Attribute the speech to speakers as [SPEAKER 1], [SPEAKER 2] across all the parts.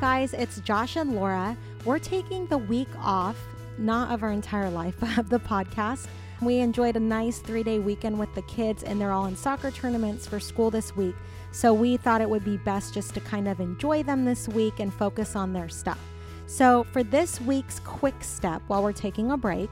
[SPEAKER 1] guys, it's Josh and Laura. We're taking the week off, not of our entire life, but of the podcast. We enjoyed a nice three day weekend with the kids, and they're all in soccer tournaments for school this week. So we thought it would be best just to kind of enjoy them this week and focus on their stuff. So, for this week's quick step while we're taking a break,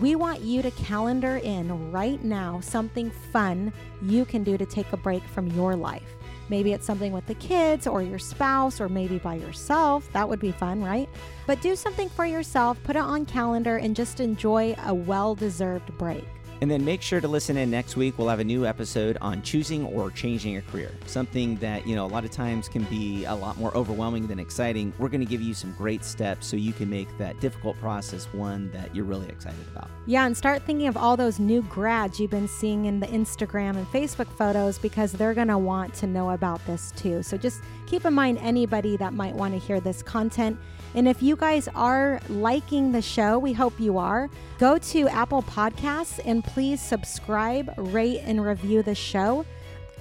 [SPEAKER 1] we want you to calendar in right now something fun you can do to take a break from your life. Maybe it's something with the kids or your spouse or maybe by yourself. That would be fun, right? But do something for yourself, put it on calendar and just enjoy a well-deserved break.
[SPEAKER 2] And then make sure to listen in next week. We'll have a new episode on choosing or changing a career. Something that, you know, a lot of times can be a lot more overwhelming than exciting. We're going to give you some great steps so you can make that difficult process one that you're really excited about.
[SPEAKER 1] Yeah, and start thinking of all those new grads you've been seeing in the Instagram and Facebook photos because they're going to want to know about this too. So just keep in mind anybody that might want to hear this content. And if you guys are liking the show, we hope you are, go to Apple Podcasts and please subscribe, rate, and review the show.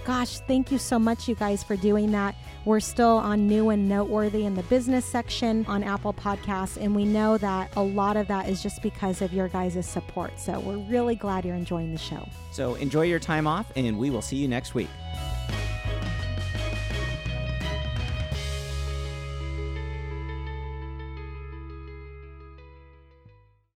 [SPEAKER 1] Gosh, thank you so much, you guys, for doing that. We're still on new and noteworthy in the business section on Apple Podcasts, and we know that a lot of that is just because of your guys' support. So we're really glad you're enjoying the show.
[SPEAKER 2] So enjoy your time off, and we will see you next week.